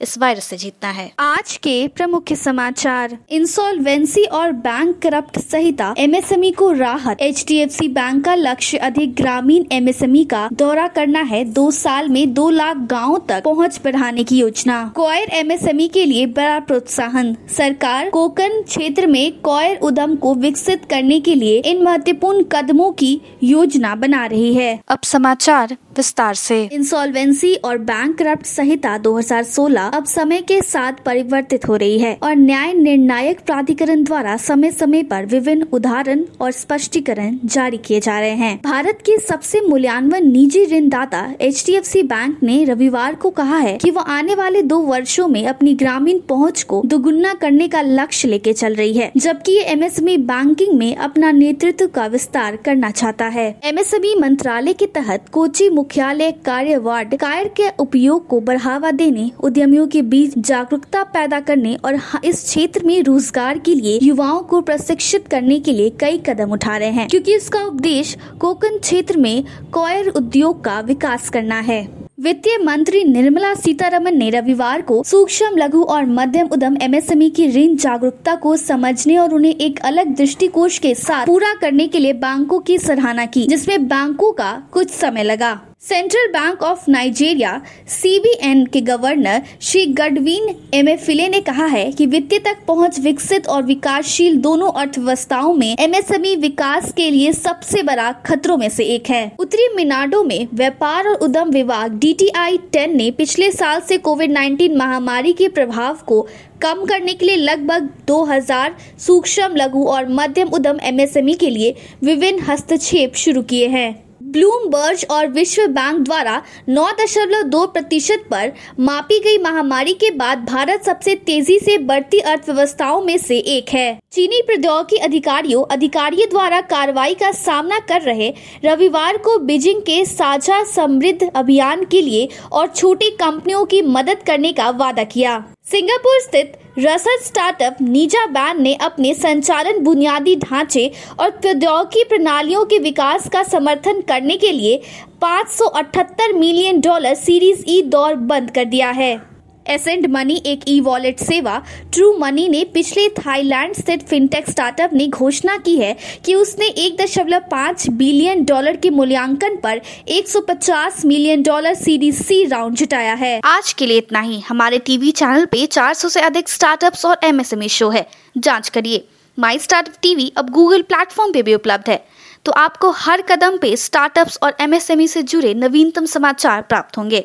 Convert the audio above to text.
इस वायरस से जीतना है। आज के प्रमुख समाचार इंसॉल्वेंसी और बैंक करप्ट संहिता एमएसएमई को राहत। एचडीएफसी बैंक का लक्ष्य अधिक ग्रामीण एमएसएमई का दौरा करना है। दो साल में दो लाख गाँव तक पहुँच बढ़ाने की योजना। कोयर एमएसएमई के लिए बड़ा प्रोत्साहन। सरकार कोकन क्षेत्र में कोयर उद्यम को विकसित करने के लिए इन महत्वपूर्ण कदमों की योजना बना रही है। अब समाचार विस्तार से। इंसॉल्वेंसी और बैंक करप्ट संहिता 2016 अब समय के साथ परिवर्तित हो रही है और न्याय निर्णायक प्राधिकरण द्वारा समय समय पर विभिन्न उदाहरण और स्पष्टीकरण जारी किए जा रहे हैं। भारत के सबसे मूल्यांकन निजी ऋणदाता एच बैंक ने रविवार को कहा है कि वो आने वाले दो वर्षों में अपनी ग्रामीण पहुँच को दुगुना करने का लक्ष्य लेके चल रही है, जबकि ये एमएसएमई बैंकिंग में अपना नेतृत्व का विस्तार करना चाहता है। एमएसएमई मंत्रालय के तहत कोची मुख्यालय कार्य वार्ड, कायर के उपयोग को बढ़ावा देने उद्यमियों उद्यमियों के बीच जागरूकता पैदा करने और इस क्षेत्र में रोज़गार के लिए युवाओं को प्रशिक्षित करने के लिए कई कदम उठा रहे हैं, क्योंकि इसका उद्देश्य कोकन क्षेत्र में कॉयर उद्योग का विकास करना है। वित्तीय मंत्री निर्मला सीतारमन ने रविवार को सूक्ष्म, लघु और मध्यम उद्यम एमएसएमई की ऋण जागरूकता को समझने और उन्हें एक अलग दृष्टिकोण के साथ पूरा करने के लिए बैंकों की सराहना की, जिसमें बैंकों का कुछ समय लगा। Central Bank of Nigeria CBN के गवर्नर श्री गडविन एमेफिले ने कहा है कि वित्तीय तक पहुँच विकसित और विकासशील दोनों अर्थव्यवस्थाओं में एमएसएमई विकास के लिए सबसे बड़ा खतरों में से एक है। उत्तरी मिनाडो में व्यापार और उद्यम विभाग डीटीआई टेन ने पिछले साल से कोविड 19 महामारी के प्रभाव को कम करने के लिए लगभग 2000 सूक्ष्म, लघु और मध्यम उद्यम एमएसएमई के लिए विभिन्न हस्तक्षेप शुरू किए हैं। ब्लूमबर्ज और विश्व बैंक द्वारा 9.2 प्रतिशत पर मापी गई महामारी के बाद भारत सबसे तेज़ी से बढ़ती अर्थव्यवस्थाओं में से एक है। चीनी प्रौद्योगिकी अधिकारियों अधिकारियों द्वारा कार्रवाई का सामना कर रहे रविवार को बीजिंग के साझा समृद्ध अभियान के लिए और छोटी कंपनियों की मदद करने का वादा किया। सिंगापुर स्थित रसद स्टार्टअप नीजा बैन ने अपने संचालन बुनियादी ढांचे और प्रौद्योगिकी प्रणालियों के विकास का समर्थन करने के लिए 578 मिलियन डॉलर सीरीज़ ई दौर बंद कर दिया है। एसेंट मनी एक ई वॉलेट सेवा ट्रू मनी ने पिछले थाईलैंड स्थित फिनटेक स्टार्टअप ने घोषणा की है कि उसने एक दशमलव पाँच बिलियन डॉलर के मूल्यांकन पर 150 million dollar series C round जुटाया है। आज के लिए इतना ही। हमारे टीवी चैनल पे 400 से अधिक स्टार्टअप्स और एमएसएमई शो है। जाँच करिए। माई स्टार्टअप टीवी अब गूगल प्लेटफॉर्म पे भी उपलब्ध है। तो आपको हर कदम पे स्टार्टअप्स और एमएसएमई से जुड़े नवीनतम समाचार प्राप्त होंगे।